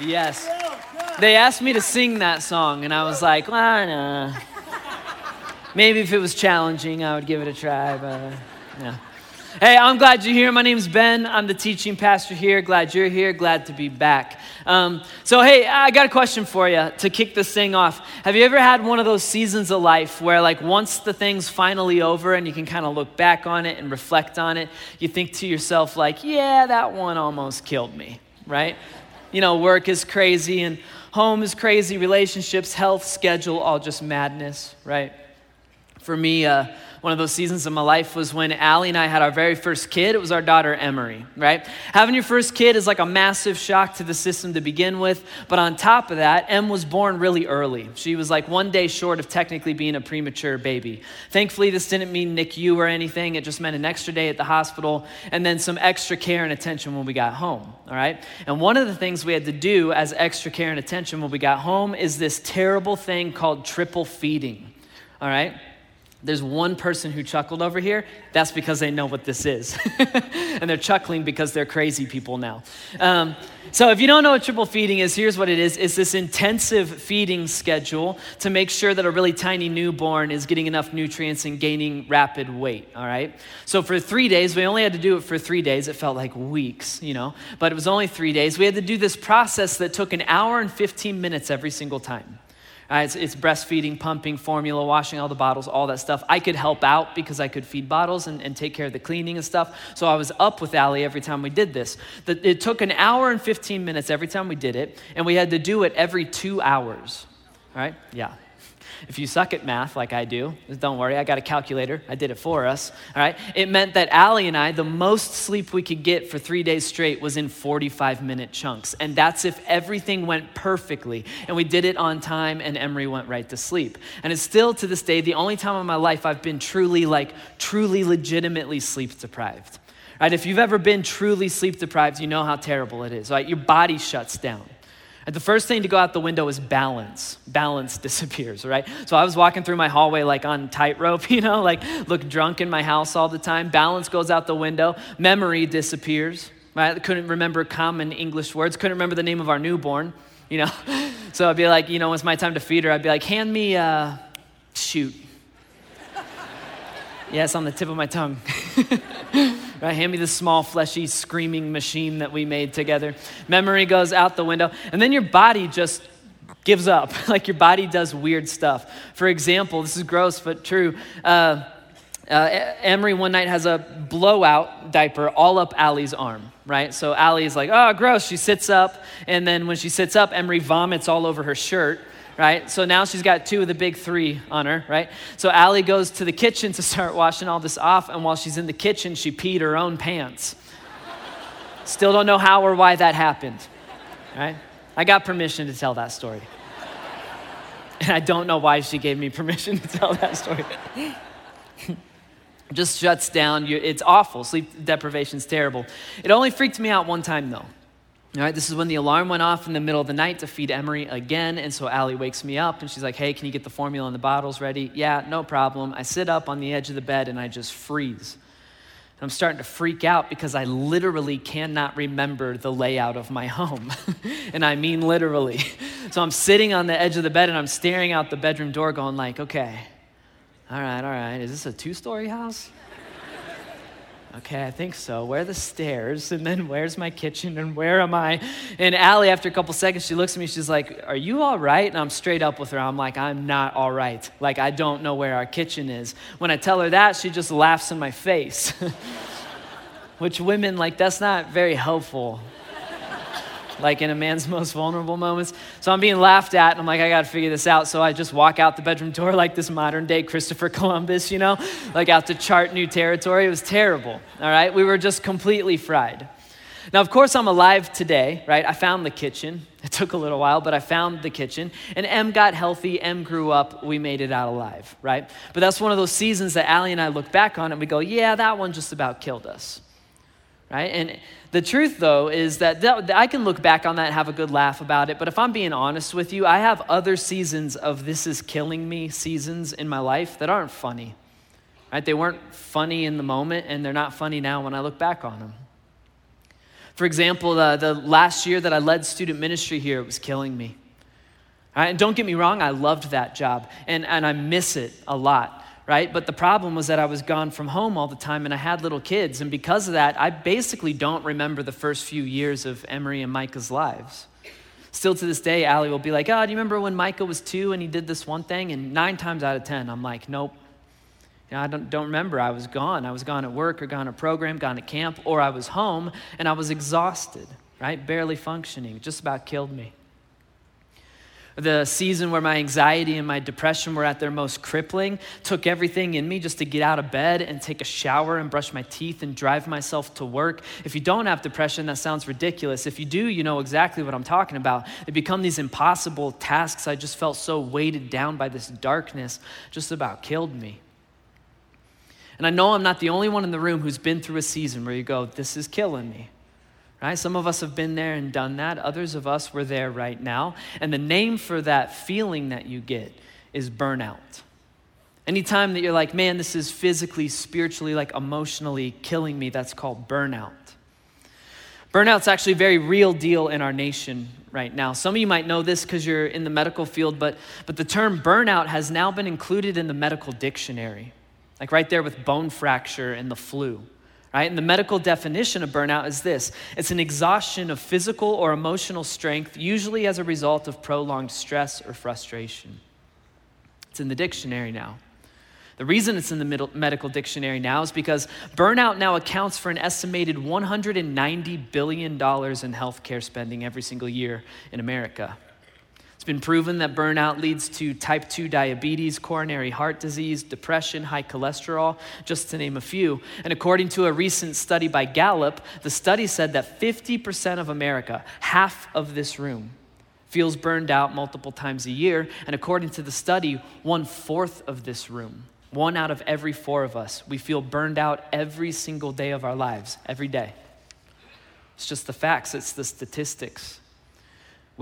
yes. They asked me to sing that song, and I was like, well. Maybe if it was challenging, I would give it a try, but yeah. Hey, I'm glad you're here. My name's Ben. I'm the teaching pastor here. Glad you're here. Glad to be back. Um, so, hey, I got a question for you to kick this thing off. Have you ever had one of those seasons of life where, like, once the thing's finally over and you can kind of look back on it and reflect on it, you think to yourself, like, yeah, that one almost killed me, right? You know, work is crazy and home is crazy, relationships, health, schedule, all just madness, right? For me, uh, one of those seasons of my life was when Allie and I had our very first kid. It was our daughter, Emery, right? Having your first kid is like a massive shock to the system to begin with. But on top of that, Em was born really early. She was like one day short of technically being a premature baby. Thankfully, this didn't mean NICU or anything. It just meant an extra day at the hospital and then some extra care and attention when we got home, all right? And one of the things we had to do as extra care and attention when we got home is this terrible thing called triple feeding, all right? There's one person who chuckled over here. That's because they know what this is. and they're chuckling because they're crazy people now. Um, so, if you don't know what triple feeding is, here's what it is it's this intensive feeding schedule to make sure that a really tiny newborn is getting enough nutrients and gaining rapid weight, all right? So, for three days, we only had to do it for three days. It felt like weeks, you know, but it was only three days. We had to do this process that took an hour and 15 minutes every single time. Uh, it's, it's, breastfeeding, pumping, formula, washing all the bottles, all that stuff. I could help out because I could feed bottles and, and take care of the cleaning and stuff. So I was up with Allie every time we did this. The, it took an hour and 15 minutes every time we did it, and we had to do it every two hours. All right? Yeah. If you suck at math like I do, don't worry, I got a calculator. I did it for us. All right? It meant that Allie and I, the most sleep we could get for three days straight was in 45 minute chunks. And that's if everything went perfectly. And we did it on time, and Emery went right to sleep. And it's still to this day the only time in my life I've been truly, like, truly, legitimately sleep deprived. Right? If you've ever been truly sleep deprived, you know how terrible it is. Right? Your body shuts down. The first thing to go out the window is balance. Balance disappears, right? So I was walking through my hallway like on tightrope, you know, like look drunk in my house all the time. Balance goes out the window. Memory disappears, right? I couldn't remember common English words. Couldn't remember the name of our newborn, you know. So I'd be like, you know, when it's my time to feed her, I'd be like, hand me, uh, shoot. yes, on the tip of my tongue. Right? Hand me the small, fleshy, screaming machine that we made together. Memory goes out the window. And then your body just gives up. like your body does weird stuff. For example, this is gross but true. Uh, uh, Emery one night has a blowout diaper all up Allie's arm, right? So Allie's like, oh, gross. She sits up, and then when she sits up, Emery vomits all over her shirt right? So now she's got two of the big three on her, right? So Allie goes to the kitchen to start washing all this off, and while she's in the kitchen, she peed her own pants. Still don't know how or why that happened, right? I got permission to tell that story. And I don't know why she gave me permission to tell that story. Just shuts down. It's awful. Sleep deprivation is terrible. It only freaked me out one time, though. All right, this is when the alarm went off in the middle of the night to feed Emery again. And so Allie wakes me up and she's like, Hey, can you get the formula and the bottles ready? Yeah, no problem. I sit up on the edge of the bed and I just freeze. I'm starting to freak out because I literally cannot remember the layout of my home. and I mean literally. So I'm sitting on the edge of the bed and I'm staring out the bedroom door going like, okay, all right, all right, is this a two-story house? Okay, I think so. Where are the stairs? And then where's my kitchen? And where am I? And Allie, after a couple seconds, she looks at me. She's like, Are you all right? And I'm straight up with her. I'm like, I'm not all right. Like, I don't know where our kitchen is. When I tell her that, she just laughs in my face. Which women, like, that's not very helpful like in a man's most vulnerable moments. So I'm being laughed at, and I'm like, I gotta figure this out. So I just walk out the bedroom door like this modern day Christopher Columbus, you know, like out to chart new territory. It was terrible, all right? We were just completely fried. Now, of course, I'm alive today, right? I found the kitchen. It took a little while, but I found the kitchen. And Em got healthy. Em grew up. We made it out alive, right? But that's one of those seasons that Allie and I look back on and we go, yeah, that one just about killed us, right? And the truth, though, is that I can look back on that and have a good laugh about it. But if I'm being honest with you, I have other seasons of this is killing me seasons in my life that aren't funny. Right? They weren't funny in the moment, and they're not funny now when I look back on them. For example, the, the last year that I led student ministry here, it was killing me. Right? And don't get me wrong, I loved that job and, and I miss it a lot, right? But the problem was that I was gone from home all the time and I had little kids. And because of that, I basically don't remember the first few years of Emery and Micah's lives. Still to this day, Allie will be like, Oh, do you remember when Micah was two and he did this one thing? And nine times out of 10, I'm like, Nope. You know, I don't, don't remember. I was gone. I was gone at work or gone at program, gone at camp, or I was home and I was exhausted, right? Barely functioning. Just about killed me the season where my anxiety and my depression were at their most crippling, took everything in me just to get out of bed and take a shower and brush my teeth and drive myself to work. If you don't have depression, that sounds ridiculous. If you do, you know exactly what I'm talking about. They become these impossible tasks. I just felt so weighted down by this darkness, just about killed me. And I know I'm not the only one in the room who's been through a season where you go, This is killing me. Right? Some of us have been there and done that. Others of us were there right now. And the name for that feeling that you get is burnout. Anytime that you're like, man, this is physically, spiritually, like emotionally killing me, that's called burnout. Burnout's actually a very real deal in our nation right now. Some of you might know this because you're in the medical field, but, but the term burnout has now been included in the medical dictionary, like right there with bone fracture and the flu right? And the medical definition of burnout is this it's an exhaustion of physical or emotional strength, usually as a result of prolonged stress or frustration. It's in the dictionary now. The reason it's in the medical dictionary now is because burnout now accounts for an estimated $190 billion in healthcare spending every single year in America. It's been proven that burnout leads to type 2 diabetes, coronary heart disease, depression, high cholesterol, just to name a few. And according to a recent study by Gallup, the study said that 50% of America, half of this room, feels burned out multiple times a year. And according to the study, one fourth of this room, one out of every four of us, we feel burned out every single day of our lives, every day. It's just the facts, it's the statistics.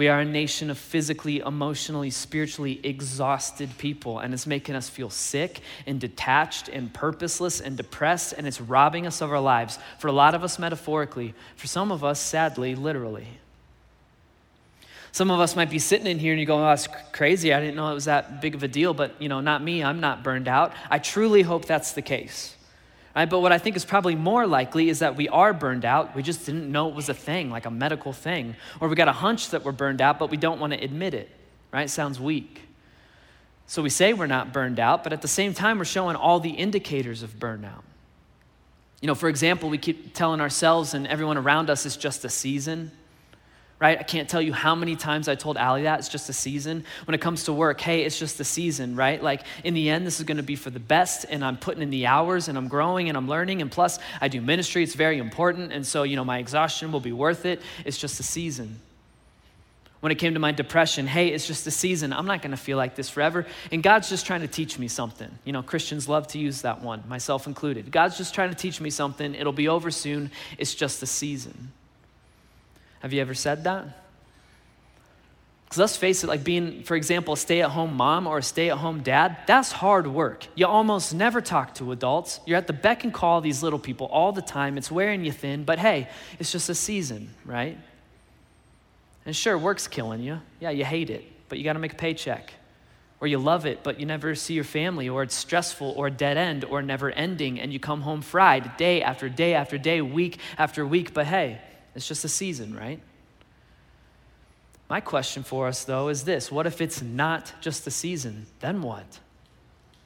We are a nation of physically, emotionally, spiritually exhausted people, and it's making us feel sick and detached and purposeless and depressed, and it's robbing us of our lives. For a lot of us, metaphorically, for some of us, sadly, literally. Some of us might be sitting in here and you go, oh, that's crazy. I didn't know it was that big of a deal, but you know, not me. I'm not burned out. I truly hope that's the case. Right? But what I think is probably more likely is that we are burned out. We just didn't know it was a thing, like a medical thing. Or we got a hunch that we're burned out, but we don't want to admit it. Right? Sounds weak. So we say we're not burned out, but at the same time, we're showing all the indicators of burnout. You know, for example, we keep telling ourselves and everyone around us it's just a season right? I can't tell you how many times I told Allie that. It's just a season. When it comes to work, hey, it's just a season, right? Like in the end, this is going to be for the best, and I'm putting in the hours, and I'm growing, and I'm learning, and plus, I do ministry. It's very important, and so, you know, my exhaustion will be worth it. It's just a season. When it came to my depression, hey, it's just a season. I'm not going to feel like this forever. And God's just trying to teach me something. You know, Christians love to use that one, myself included. God's just trying to teach me something. It'll be over soon. It's just a season. Have you ever said that? Because let's face it, like being, for example, a stay at home mom or a stay at home dad, that's hard work. You almost never talk to adults. You're at the beck and call of these little people all the time. It's wearing you thin, but hey, it's just a season, right? And sure, work's killing you. Yeah, you hate it, but you got to make a paycheck. Or you love it, but you never see your family, or it's stressful, or dead end, or never ending, and you come home fried day after day after day, week after week. But hey, it's just a season, right? My question for us, though, is this What if it's not just a season? Then what?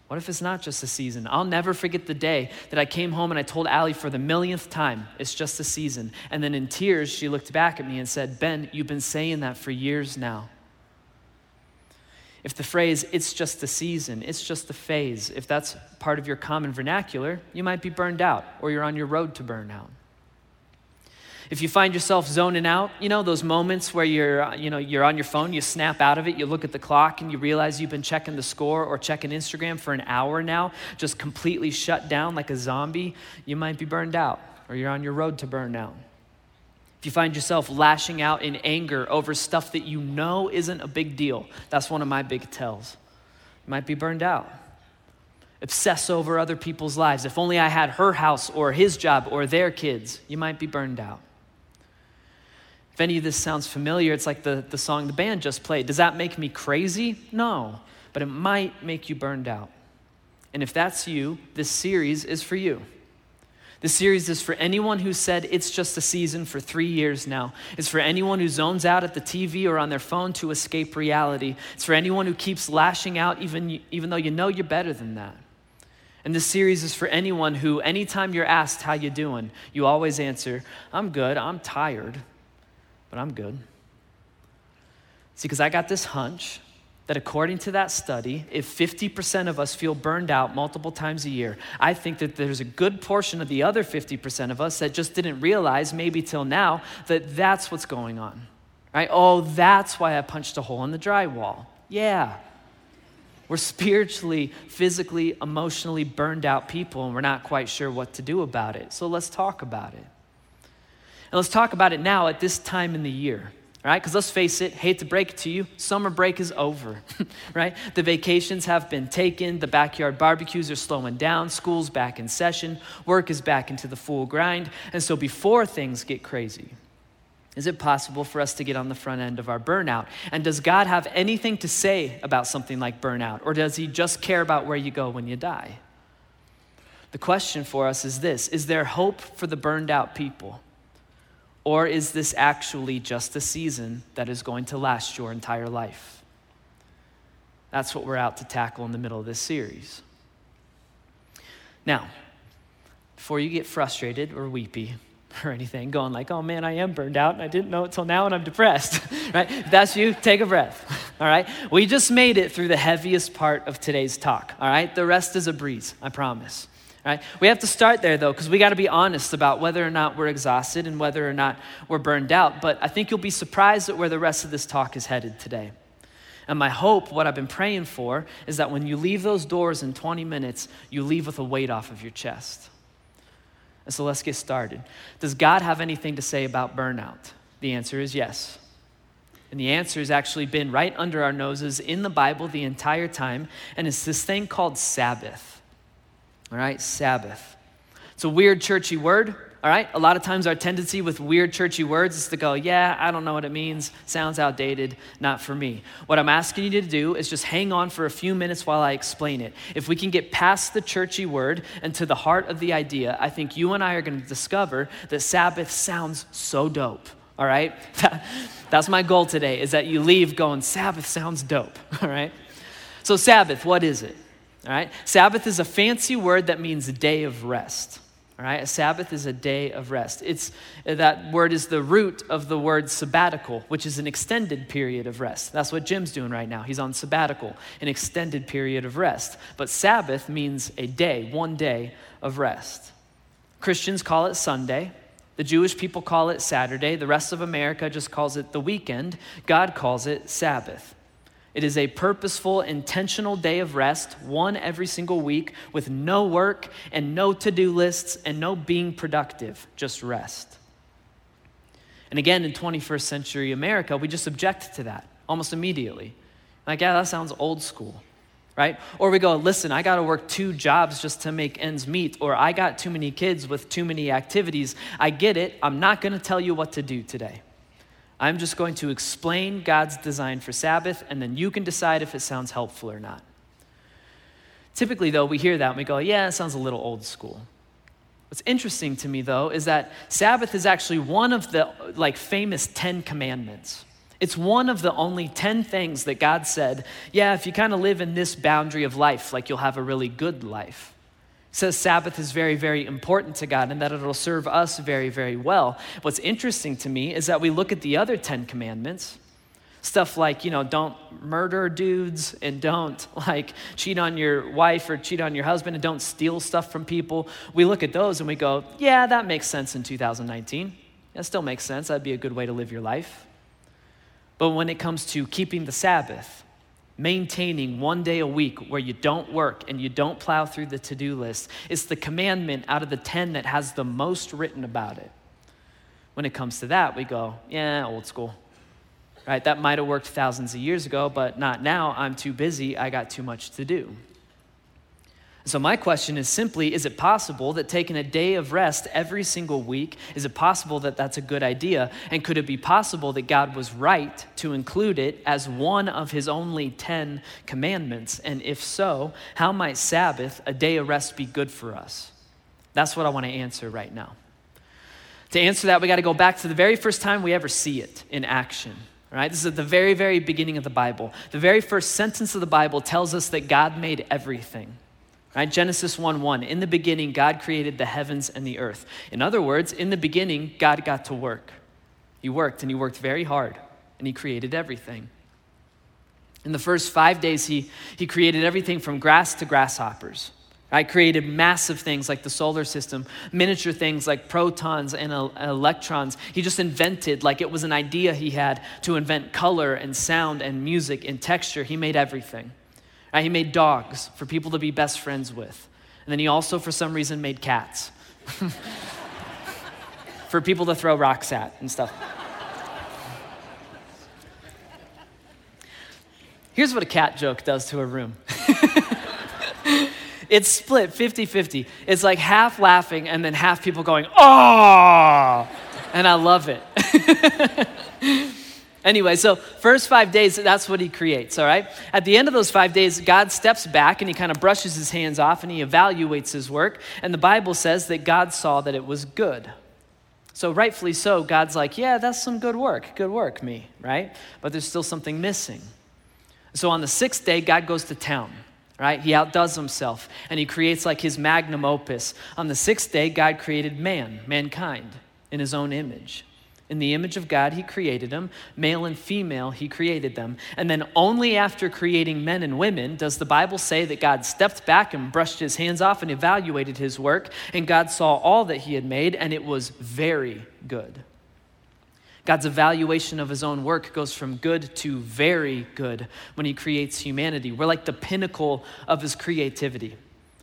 What if it's not just a season? I'll never forget the day that I came home and I told Allie for the millionth time, it's just a season. And then in tears, she looked back at me and said, Ben, you've been saying that for years now. If the phrase, it's just a season, it's just a phase, if that's part of your common vernacular, you might be burned out or you're on your road to burnout. If you find yourself zoning out, you know, those moments where you're, uh, you know, you're on your phone, you snap out of it, you look at the clock and you realize you've been checking the score or checking Instagram for an hour now, just completely shut down like a zombie, you might be burned out or you're on your road to burnout. If you find yourself lashing out in anger over stuff that you know isn't a big deal, that's one of my big tells. You might be burned out obsess over other people's lives. If only I had her house or his job or their kids, you might be burned out. If any of this sounds familiar, it's like the, the song the band just played. Does that make me crazy? No, but it might make you burned out. And if that's you, this series is for you. This series is for anyone who said it's just a season for three years now. It's for anyone who zones out at the TV or on their phone to escape reality. It's for anyone who keeps lashing out even, even though you know you're better than that. And this series is for anyone who, anytime you're asked how you doing, you always answer, I'm good, I'm tired, but I'm good. See, because I got this hunch that according to that study, if 50% of us feel burned out multiple times a year, I think that there's a good portion of the other 50% of us that just didn't realize, maybe till now, that that's what's going on. Right? Oh, that's why I punched a hole in the drywall. Yeah. We're spiritually, physically, emotionally burned out people, and we're not quite sure what to do about it. So let's talk about it. And let's talk about it now at this time in the year right? Because let's face it, hate to break it to you, summer break is over, right? The vacations have been taken, the backyard barbecues are slowing down, school's back in session, work is back into the full grind. And so before things get crazy, is it possible for us to get on the front end of our burnout? And does God have anything to say about something like burnout? Or does He just care about where you go when you die? The question for us is this Is there hope for the burned out people? Or is this actually just a season that is going to last your entire life? That's what we're out to tackle in the middle of this series. Now, before you get frustrated or weepy or anything, going like, oh man, I am burned out and I didn't know it till now and I'm depressed, right? If that's you, take a breath, all right? We just made it through the heaviest part of today's talk, all right? The rest is a breeze, I promise. Right? We have to start there though, because we got to be honest about whether or not we're exhausted and whether or not we're burned out. But I think you'll be surprised at where the rest of this talk is headed today. And my hope, what I've been praying for, is that when you leave those doors in 20 minutes, you leave with a weight off of your chest. And so let's get started. Does God have anything to say about burnout? The answer is yes. And the answer has actually been right under our noses in the Bible the entire time, and it's this thing called Sabbath. All right, Sabbath. It's a weird churchy word. All right, a lot of times our tendency with weird churchy words is to go, yeah, I don't know what it means, sounds outdated, not for me. What I'm asking you to do is just hang on for a few minutes while I explain it. If we can get past the churchy word and to the heart of the idea, I think you and I are going to discover that Sabbath sounds so dope. All right? That's my goal today, is that you leave going, Sabbath sounds dope. All right? So, Sabbath, what is it? All right? Sabbath is a fancy word that means day of rest. All right? A Sabbath is a day of rest. It's that word is the root of the word sabbatical, which is an extended period of rest. That's what Jim's doing right now. He's on sabbatical, an extended period of rest. But Sabbath means a day, one day of rest. Christians call it Sunday. The Jewish people call it Saturday. The rest of America just calls it the weekend. God calls it Sabbath. It is a purposeful, intentional day of rest, one every single week, with no work and no to do lists and no being productive, just rest. And again, in 21st century America, we just object to that almost immediately. Like, yeah, that sounds old school, right? Or we go, listen, I got to work two jobs just to make ends meet, or I got too many kids with too many activities. I get it. I'm not going to tell you what to do today. I'm just going to explain God's design for Sabbath, and then you can decide if it sounds helpful or not. Typically, though, we hear that and we go, yeah, it sounds a little old school. What's interesting to me, though, is that Sabbath is actually one of the like famous Ten Commandments. It's one of the only 10 things that God said, yeah, if you kind of live in this boundary of life, like you'll have a really good life says Sabbath is very, very important to God and that it'll serve us very, very well. What's interesting to me is that we look at the other 10 commandments, stuff like, you know, don't murder dudes and don't like cheat on your wife or cheat on your husband and don't steal stuff from people. We look at those and we go, yeah, that makes sense in 2019. That still makes sense. That'd be a good way to live your life. But when it comes to keeping the Sabbath, maintaining one day a week where you don't work and you don't plow through the to do list is the commandment out of the 10 that has the most written about it. When it comes to that, we go, yeah, old school. Right? That might have worked thousands of years ago, but not now. I'm too busy. I got too much to do. So, my question is simply is it possible that taking a day of rest every single week, is it possible that that's a good idea? And could it be possible that God was right to include it as one of his only 10 commandments? And if so, how might Sabbath, a day of rest, be good for us? That's what I want to answer right now. To answer that, we got to go back to the very first time we ever see it in action. Right? This is at the very, very beginning of the Bible. The very first sentence of the Bible tells us that God made everything. Right? Genesis 1 1. In the beginning, God created the heavens and the earth. In other words, in the beginning, God got to work. He worked, and He worked very hard, and He created everything. In the first five days, He, he created everything from grass to grasshoppers. I created massive things like the solar system, miniature things like protons and electrons. He just invented, like it was an idea he had to invent color and sound and music and texture. He made everything. He made dogs for people to be best friends with. And then he also, for some reason, made cats for people to throw rocks at and stuff. Here's what a cat joke does to a room. it's split 50 50. It's like half laughing and then half people going, oh! And I love it. Anyway, so first five days, that's what he creates, all right? At the end of those five days, God steps back and he kind of brushes his hands off and he evaluates his work. And the Bible says that God saw that it was good. So, rightfully so, God's like, yeah, that's some good work. Good work, me, right? But there's still something missing. So, on the sixth day, God goes to town, right? He outdoes himself and he creates like his magnum opus. On the sixth day, God created man, mankind, in his own image. In the image of God, He created them. Male and female, He created them. And then only after creating men and women does the Bible say that God stepped back and brushed His hands off and evaluated His work. And God saw all that He had made, and it was very good. God's evaluation of His own work goes from good to very good when He creates humanity. We're like the pinnacle of His creativity.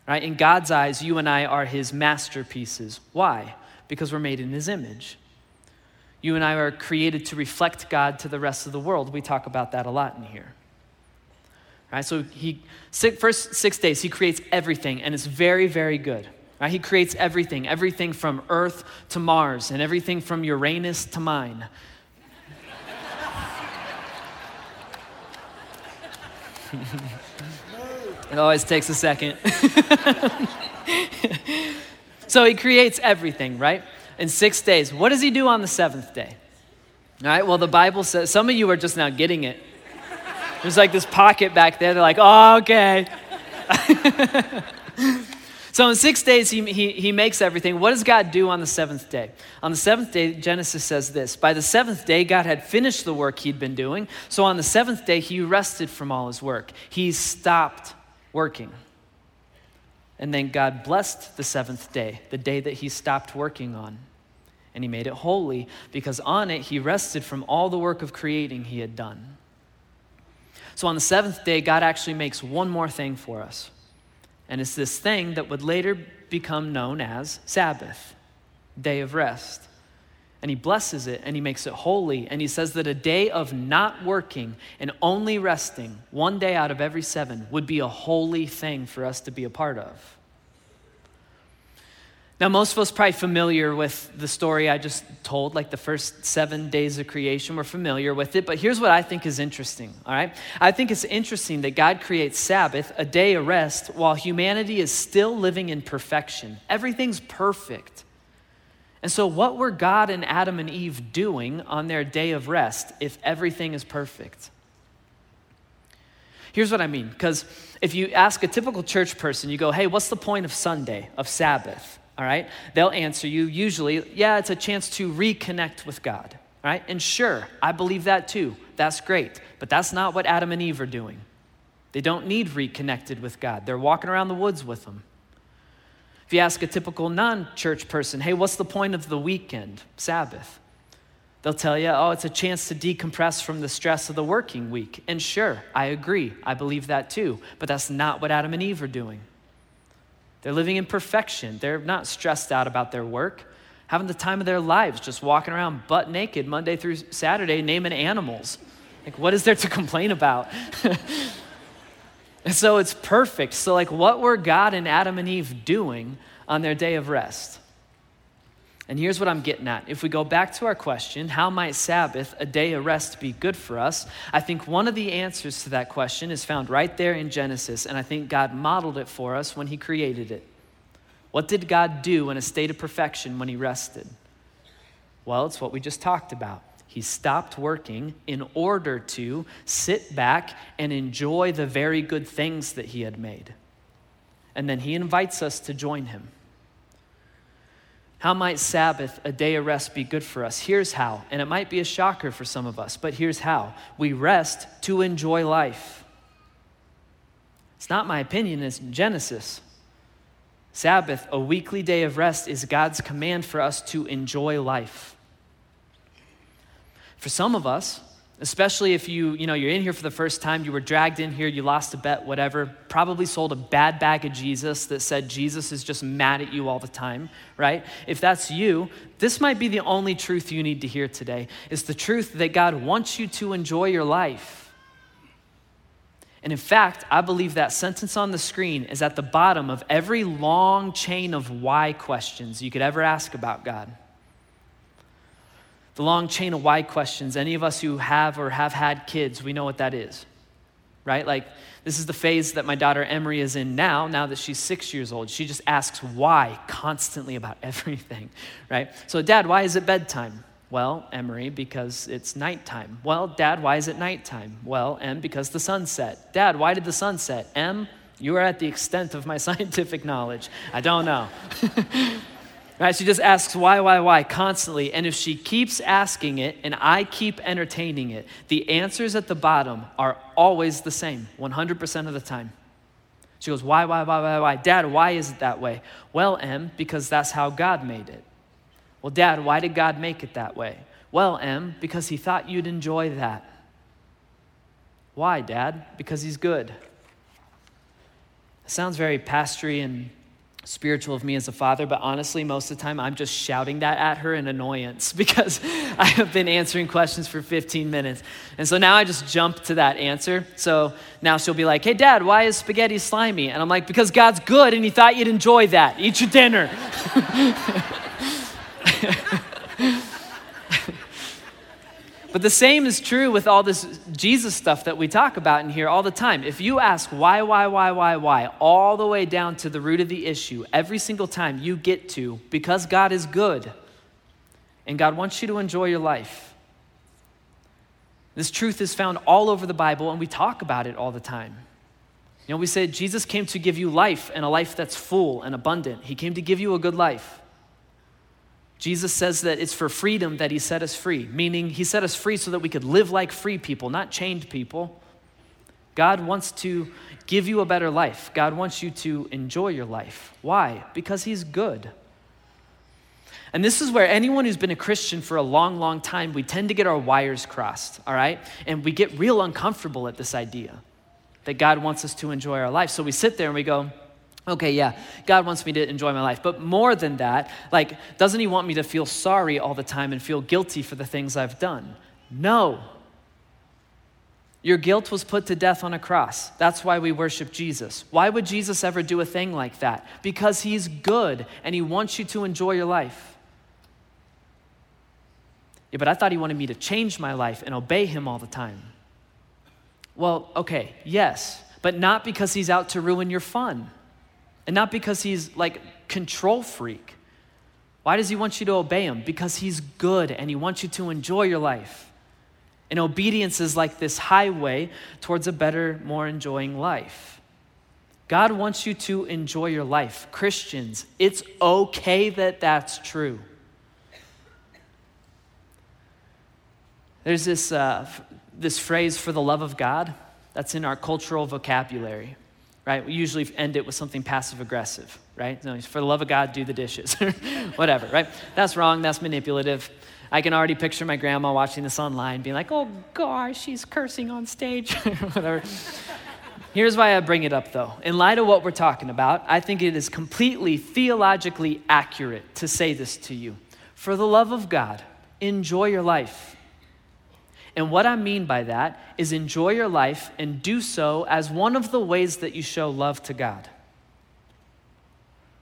Right? In God's eyes, you and I are His masterpieces. Why? Because we're made in His image. You and I are created to reflect God to the rest of the world. We talk about that a lot in here. Right? So he first six days he creates everything, and it's very, very good. Right? He creates everything, everything from Earth to Mars, and everything from Uranus to mine. it always takes a second. so he creates everything, right? In six days. What does he do on the seventh day? All right, well, the Bible says, some of you are just now getting it. There's like this pocket back there. They're like, oh, okay. so in six days, he, he, he makes everything. What does God do on the seventh day? On the seventh day, Genesis says this By the seventh day, God had finished the work he'd been doing. So on the seventh day, he rested from all his work. He stopped working. And then God blessed the seventh day, the day that he stopped working on and he made it holy because on it he rested from all the work of creating he had done. So on the seventh day, God actually makes one more thing for us. And it's this thing that would later become known as Sabbath, day of rest. And he blesses it and he makes it holy. And he says that a day of not working and only resting, one day out of every seven, would be a holy thing for us to be a part of. Now, most of us probably familiar with the story I just told, like the first seven days of creation. We're familiar with it, but here's what I think is interesting, all right? I think it's interesting that God creates Sabbath, a day of rest, while humanity is still living in perfection. Everything's perfect. And so, what were God and Adam and Eve doing on their day of rest if everything is perfect? Here's what I mean, because if you ask a typical church person, you go, hey, what's the point of Sunday, of Sabbath? All right, they'll answer you usually, yeah, it's a chance to reconnect with God, right? And sure, I believe that too. That's great. But that's not what Adam and Eve are doing. They don't need reconnected with God, they're walking around the woods with Him. If you ask a typical non church person, hey, what's the point of the weekend, Sabbath? They'll tell you, oh, it's a chance to decompress from the stress of the working week. And sure, I agree. I believe that too. But that's not what Adam and Eve are doing. They're living in perfection. They're not stressed out about their work, having the time of their lives, just walking around butt naked Monday through Saturday, naming animals. Like, what is there to complain about? And so it's perfect. So, like, what were God and Adam and Eve doing on their day of rest? And here's what I'm getting at. If we go back to our question, how might Sabbath, a day of rest, be good for us? I think one of the answers to that question is found right there in Genesis, and I think God modeled it for us when He created it. What did God do in a state of perfection when He rested? Well, it's what we just talked about. He stopped working in order to sit back and enjoy the very good things that He had made. And then He invites us to join Him. How might Sabbath, a day of rest, be good for us? Here's how, and it might be a shocker for some of us, but here's how. We rest to enjoy life. It's not my opinion, it's Genesis. Sabbath, a weekly day of rest, is God's command for us to enjoy life. For some of us, especially if you, you know, you're in here for the first time, you were dragged in here, you lost a bet, whatever, probably sold a bad bag of Jesus that said Jesus is just mad at you all the time, right? If that's you, this might be the only truth you need to hear today. Is the truth that God wants you to enjoy your life. And in fact, I believe that sentence on the screen is at the bottom of every long chain of why questions you could ever ask about God the long chain of why questions. Any of us who have or have had kids, we know what that is, right? Like, this is the phase that my daughter Emery is in now, now that she's six years old. She just asks why constantly about everything, right? So, Dad, why is it bedtime? Well, Emery, because it's nighttime. Well, Dad, why is it nighttime? Well, Em, because the sun set. Dad, why did the sun set? Em, you are at the extent of my scientific knowledge. I don't know. Right? She just asks why, why, why constantly. And if she keeps asking it and I keep entertaining it, the answers at the bottom are always the same, 100% of the time. She goes, Why, why, why, why, why? Dad, why is it that way? Well, Em, because that's how God made it. Well, Dad, why did God make it that way? Well, Em, because he thought you'd enjoy that. Why, Dad? Because he's good. It sounds very pastory and spiritual of me as a father, but honestly, most of the time I'm just shouting that at her in annoyance because I have been answering questions for 15 minutes. And so now I just jump to that answer. So now she'll be like, hey, dad, why is spaghetti slimy? And I'm like, because God's good and he thought you'd enjoy that. Eat your dinner. But the same is true with all this Jesus stuff that we talk about in here all the time. If you ask why, why, why, why, why, all the way down to the root of the issue, every single time you get to, because God is good and God wants you to enjoy your life. This truth is found all over the Bible and we talk about it all the time. You know, we said Jesus came to give you life and a life that's full and abundant. He came to give you a good life. Jesus says that it's for freedom that he set us free, meaning he set us free so that we could live like free people, not chained people. God wants to give you a better life. God wants you to enjoy your life. Why? Because he's good. And this is where anyone who's been a Christian for a long, long time, we tend to get our wires crossed, all right? And we get real uncomfortable at this idea that God wants us to enjoy our life. So we sit there and we go, Okay, yeah, God wants me to enjoy my life. But more than that, like, doesn't He want me to feel sorry all the time and feel guilty for the things I've done? No. Your guilt was put to death on a cross. That's why we worship Jesus. Why would Jesus ever do a thing like that? Because He's good and He wants you to enjoy your life. Yeah, but I thought He wanted me to change my life and obey Him all the time. Well, okay, yes, but not because He's out to ruin your fun. And not because he's like control freak. Why does he want you to obey him? Because he's good and he wants you to enjoy your life. And obedience is like this highway towards a better, more enjoying life. God wants you to enjoy your life. Christians, it's okay that that's true. There's this, uh, this phrase for the love of God that's in our cultural vocabulary right? We usually end it with something passive aggressive, right? No, for the love of God, do the dishes, whatever, right? That's wrong, that's manipulative. I can already picture my grandma watching this online being like, oh gosh, she's cursing on stage, whatever. Here's why I bring it up though. In light of what we're talking about, I think it is completely theologically accurate to say this to you. For the love of God, enjoy your life. And what I mean by that is enjoy your life and do so as one of the ways that you show love to God.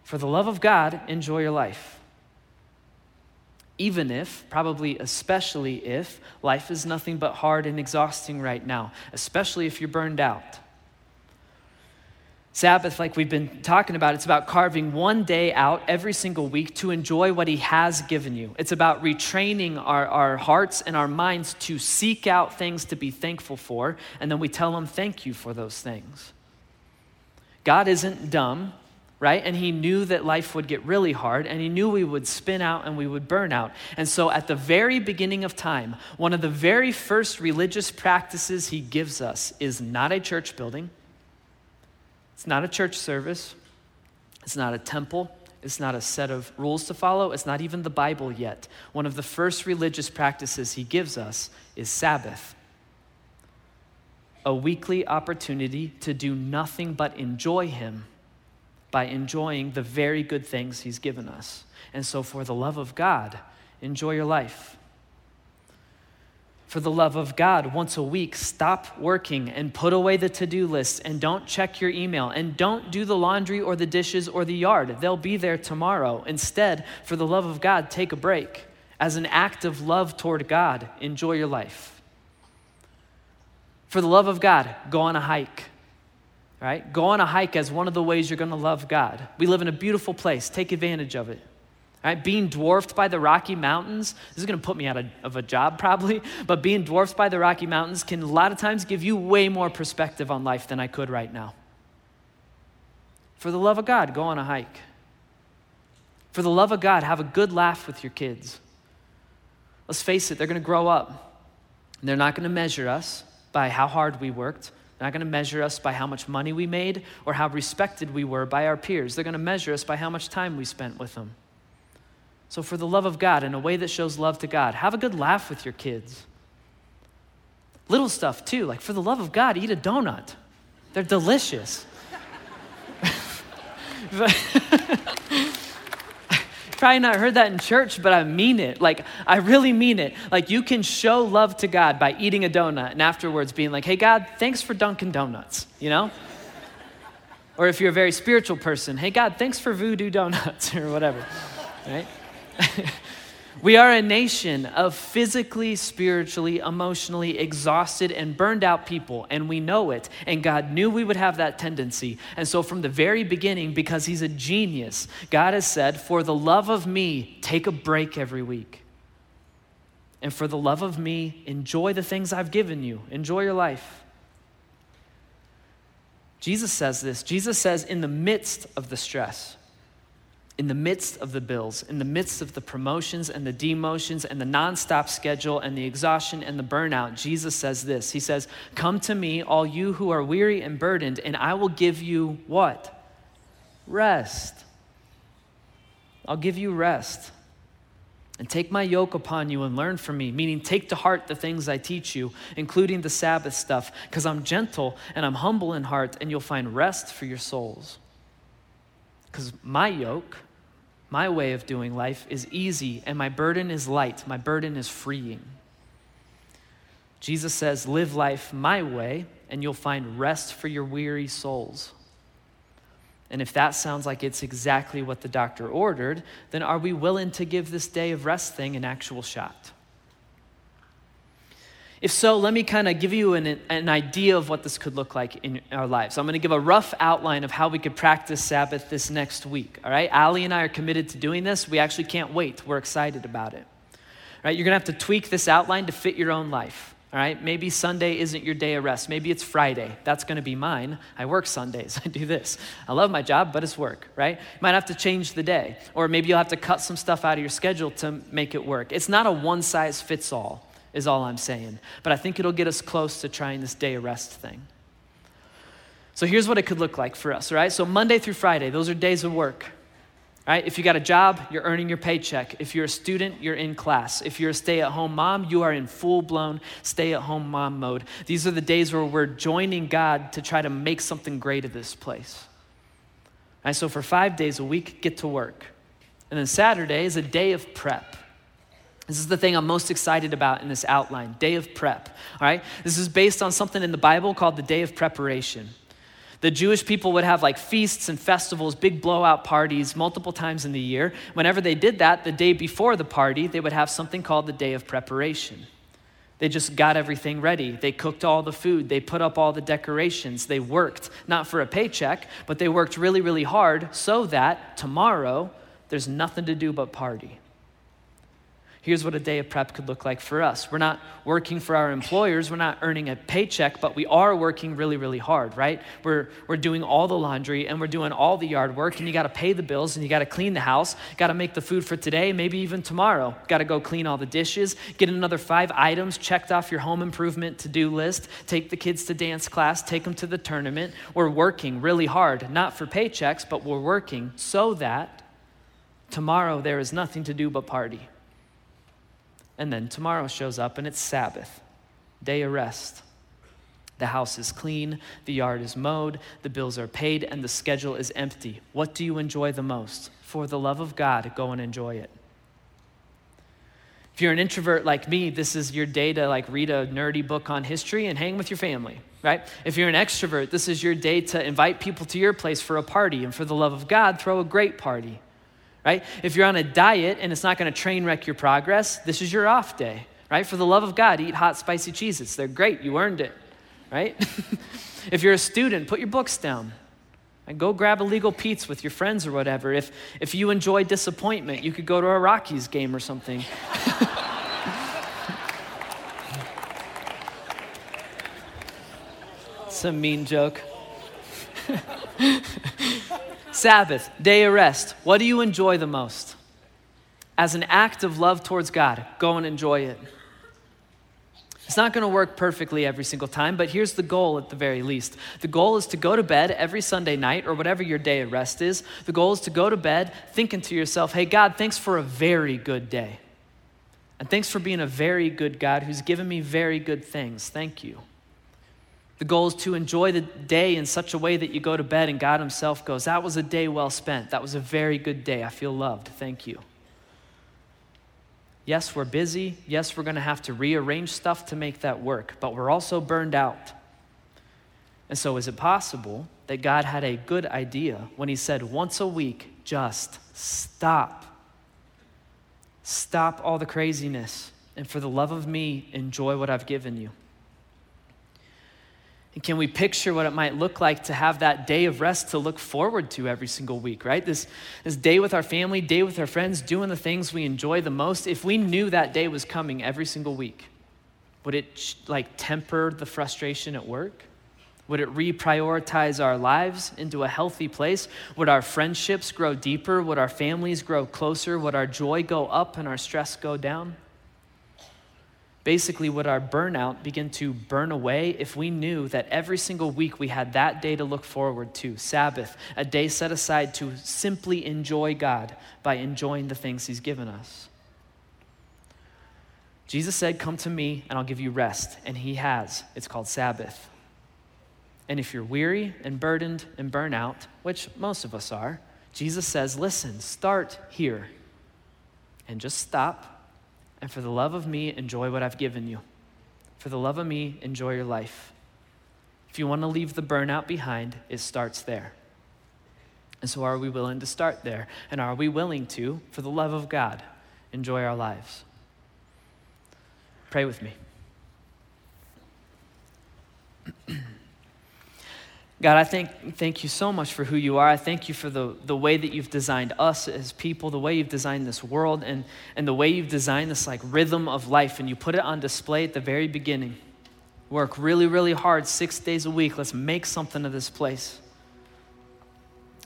For the love of God, enjoy your life. Even if, probably especially if, life is nothing but hard and exhausting right now, especially if you're burned out. Sabbath, like we've been talking about, it's about carving one day out every single week to enjoy what He has given you. It's about retraining our, our hearts and our minds to seek out things to be thankful for, and then we tell Him thank you for those things. God isn't dumb, right? And He knew that life would get really hard, and He knew we would spin out and we would burn out. And so, at the very beginning of time, one of the very first religious practices He gives us is not a church building it's not a church service, it's not a temple, it's not a set of rules to follow, it's not even the Bible yet. One of the first religious practices he gives us is Sabbath. A weekly opportunity to do nothing but enjoy him by enjoying the very good things he's given us. And so, for the love of God, enjoy your life for the love of God, once a week, stop working and put away the to do list and don't check your email and don't do the laundry or the dishes or the yard. They'll be there tomorrow. Instead, for the love of God, take a break. As an act of love toward God, enjoy your life. For the love of God, go on a hike. Right? Go on a hike as one of the ways you're going to love God. We live in a beautiful place. Take advantage of it. Right? Being dwarfed by the Rocky Mountains, this is going to put me out of, of, a job probably, but being dwarfed by the Rocky Mountains can a lot of times give you way more perspective on life than I could right now. For the love of God, go on a hike. For the love of God, have a good laugh with your kids. Let's face it, they're going to grow up. They're not going to measure us by how hard we worked. They're not going to measure us by how much money we made or how respected we were by our peers. They're going to measure us by how much time we spent with them. So, for the love of God, in a way that shows love to God, have a good laugh with your kids. Little stuff too, like for the love of God, eat a donut. They're delicious. Probably not heard that in church, but I mean it. Like, I really mean it. Like, you can show love to God by eating a donut and afterwards being like, hey, God, thanks for Dunkin' Donuts, you know? or if you're a very spiritual person, hey, God, thanks for voodoo donuts or whatever, right? we are a nation of physically, spiritually, emotionally exhausted and burned out people, and we know it. And God knew we would have that tendency. And so, from the very beginning, because He's a genius, God has said, For the love of me, take a break every week. And for the love of me, enjoy the things I've given you, enjoy your life. Jesus says this. Jesus says, in the midst of the stress, in the midst of the bills, in the midst of the promotions and the demotions and the nonstop schedule and the exhaustion and the burnout, Jesus says this He says, Come to me, all you who are weary and burdened, and I will give you what? Rest. I'll give you rest. And take my yoke upon you and learn from me, meaning take to heart the things I teach you, including the Sabbath stuff, because I'm gentle and I'm humble in heart, and you'll find rest for your souls. Because my yoke, my way of doing life is easy and my burden is light. My burden is freeing. Jesus says, Live life my way, and you'll find rest for your weary souls. And if that sounds like it's exactly what the doctor ordered, then are we willing to give this day of rest thing an actual shot? If so, let me kind of give you an, an idea of what this could look like in our lives. I'm going to give a rough outline of how we could practice Sabbath this next week. All right, Allie and I are committed to doing this. We actually can't wait. We're excited about it. All right, you're going to have to tweak this outline to fit your own life. All right, maybe Sunday isn't your day of rest. Maybe it's Friday. That's going to be mine. I work Sundays. I do this. I love my job, but it's work, right? You might have to change the day. Or maybe you'll have to cut some stuff out of your schedule to make it work. It's not a one size fits all is all I'm saying. But I think it'll get us close to trying this day of rest thing. So here's what it could look like for us, right? So Monday through Friday, those are days of work. Right? If you got a job, you're earning your paycheck. If you're a student, you're in class. If you're a stay at home mom, you are in full blown stay at home mom mode. These are the days where we're joining God to try to make something great of this place. And so for five days a week, get to work. And then Saturday is a day of prep. This is the thing I'm most excited about in this outline day of prep. All right? This is based on something in the Bible called the day of preparation. The Jewish people would have like feasts and festivals, big blowout parties multiple times in the year. Whenever they did that, the day before the party, they would have something called the day of preparation. They just got everything ready. They cooked all the food. They put up all the decorations. They worked, not for a paycheck, but they worked really, really hard so that tomorrow there's nothing to do but party. Here's what a day of prep could look like for us. We're not working for our employers, we're not earning a paycheck, but we are working really, really hard, right? We're, we're doing all the laundry and we're doing all the yard work, and you gotta pay the bills and you gotta clean the house, gotta make the food for today, maybe even tomorrow. Gotta go clean all the dishes, get another five items checked off your home improvement to do list, take the kids to dance class, take them to the tournament. We're working really hard, not for paychecks, but we're working so that tomorrow there is nothing to do but party. And then tomorrow shows up and it's Sabbath, day of rest. The house is clean, the yard is mowed, the bills are paid, and the schedule is empty. What do you enjoy the most? For the love of God, go and enjoy it. If you're an introvert like me, this is your day to like read a nerdy book on history and hang with your family, right? If you're an extrovert, this is your day to invite people to your place for a party and for the love of God, throw a great party right? If you're on a diet and it's not going to train wreck your progress, this is your off day, right? For the love of God, eat hot, spicy cheeses. They're great. You earned it, right? if you're a student, put your books down. And go grab a legal pizza with your friends or whatever. If, if you enjoy disappointment, you could go to a Rockies game or something. it's a mean joke. Sabbath, day of rest. What do you enjoy the most? As an act of love towards God, go and enjoy it. It's not going to work perfectly every single time, but here's the goal at the very least. The goal is to go to bed every Sunday night or whatever your day of rest is. The goal is to go to bed thinking to yourself, hey, God, thanks for a very good day. And thanks for being a very good God who's given me very good things. Thank you. The goal is to enjoy the day in such a way that you go to bed and God Himself goes, That was a day well spent. That was a very good day. I feel loved. Thank you. Yes, we're busy. Yes, we're going to have to rearrange stuff to make that work, but we're also burned out. And so, is it possible that God had a good idea when He said, once a week, just stop? Stop all the craziness, and for the love of me, enjoy what I've given you. And can we picture what it might look like to have that day of rest to look forward to every single week, right? This, this day with our family, day with our friends, doing the things we enjoy the most. If we knew that day was coming every single week, would it like temper the frustration at work? Would it reprioritize our lives into a healthy place? Would our friendships grow deeper? Would our families grow closer? Would our joy go up and our stress go down? Basically would our burnout begin to burn away if we knew that every single week we had that day to look forward to Sabbath, a day set aside to simply enjoy God by enjoying the things He's given us. Jesus said, Come to me and I'll give you rest. And He has. It's called Sabbath. And if you're weary and burdened and burnout, which most of us are, Jesus says, Listen, start here and just stop and for the love of me, enjoy what I've given you. For the love of me, enjoy your life. If you want to leave the burnout behind, it starts there. And so, are we willing to start there? And are we willing to, for the love of God, enjoy our lives? Pray with me. God, I thank, thank you so much for who you are. I thank you for the, the way that you've designed us as people, the way you've designed this world, and, and the way you've designed this like rhythm of life, and you put it on display at the very beginning. Work really, really hard six days a week. Let's make something of this place.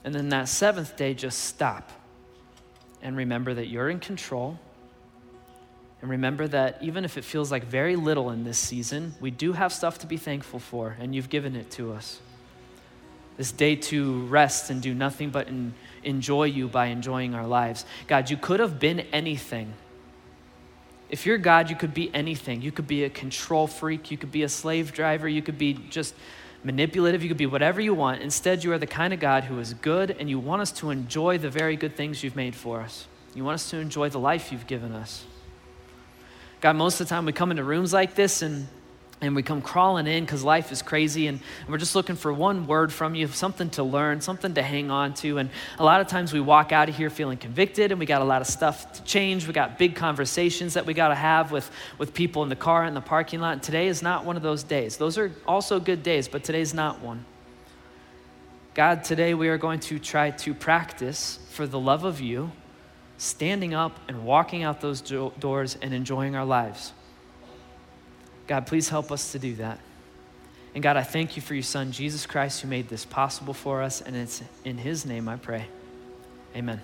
And then that seventh day, just stop and remember that you're in control. And remember that even if it feels like very little in this season, we do have stuff to be thankful for, and you've given it to us this day to rest and do nothing but enjoy you by enjoying our lives. God, you could have been anything. If you're God, you could be anything. You could be a control freak, you could be a slave driver, you could be just manipulative, you could be whatever you want. Instead, you are the kind of God who is good and you want us to enjoy the very good things you've made for us. You want us to enjoy the life you've given us. God, most of the time we come into rooms like this and and we come crawling in because life is crazy and we're just looking for one word from you, something to learn, something to hang on to. And a lot of times we walk out of here feeling convicted and we got a lot of stuff to change. We got big conversations that we got to have with, with people in the car in the parking lot. And today is not one of those days. Those are also good days, but today's not one. God, today we are going to try to practice for the love of you, standing up and walking out those do- doors and enjoying our lives. God, please help us to do that. And God, I thank you for your Son, Jesus Christ, who made this possible for us. And it's in his name I pray. Amen.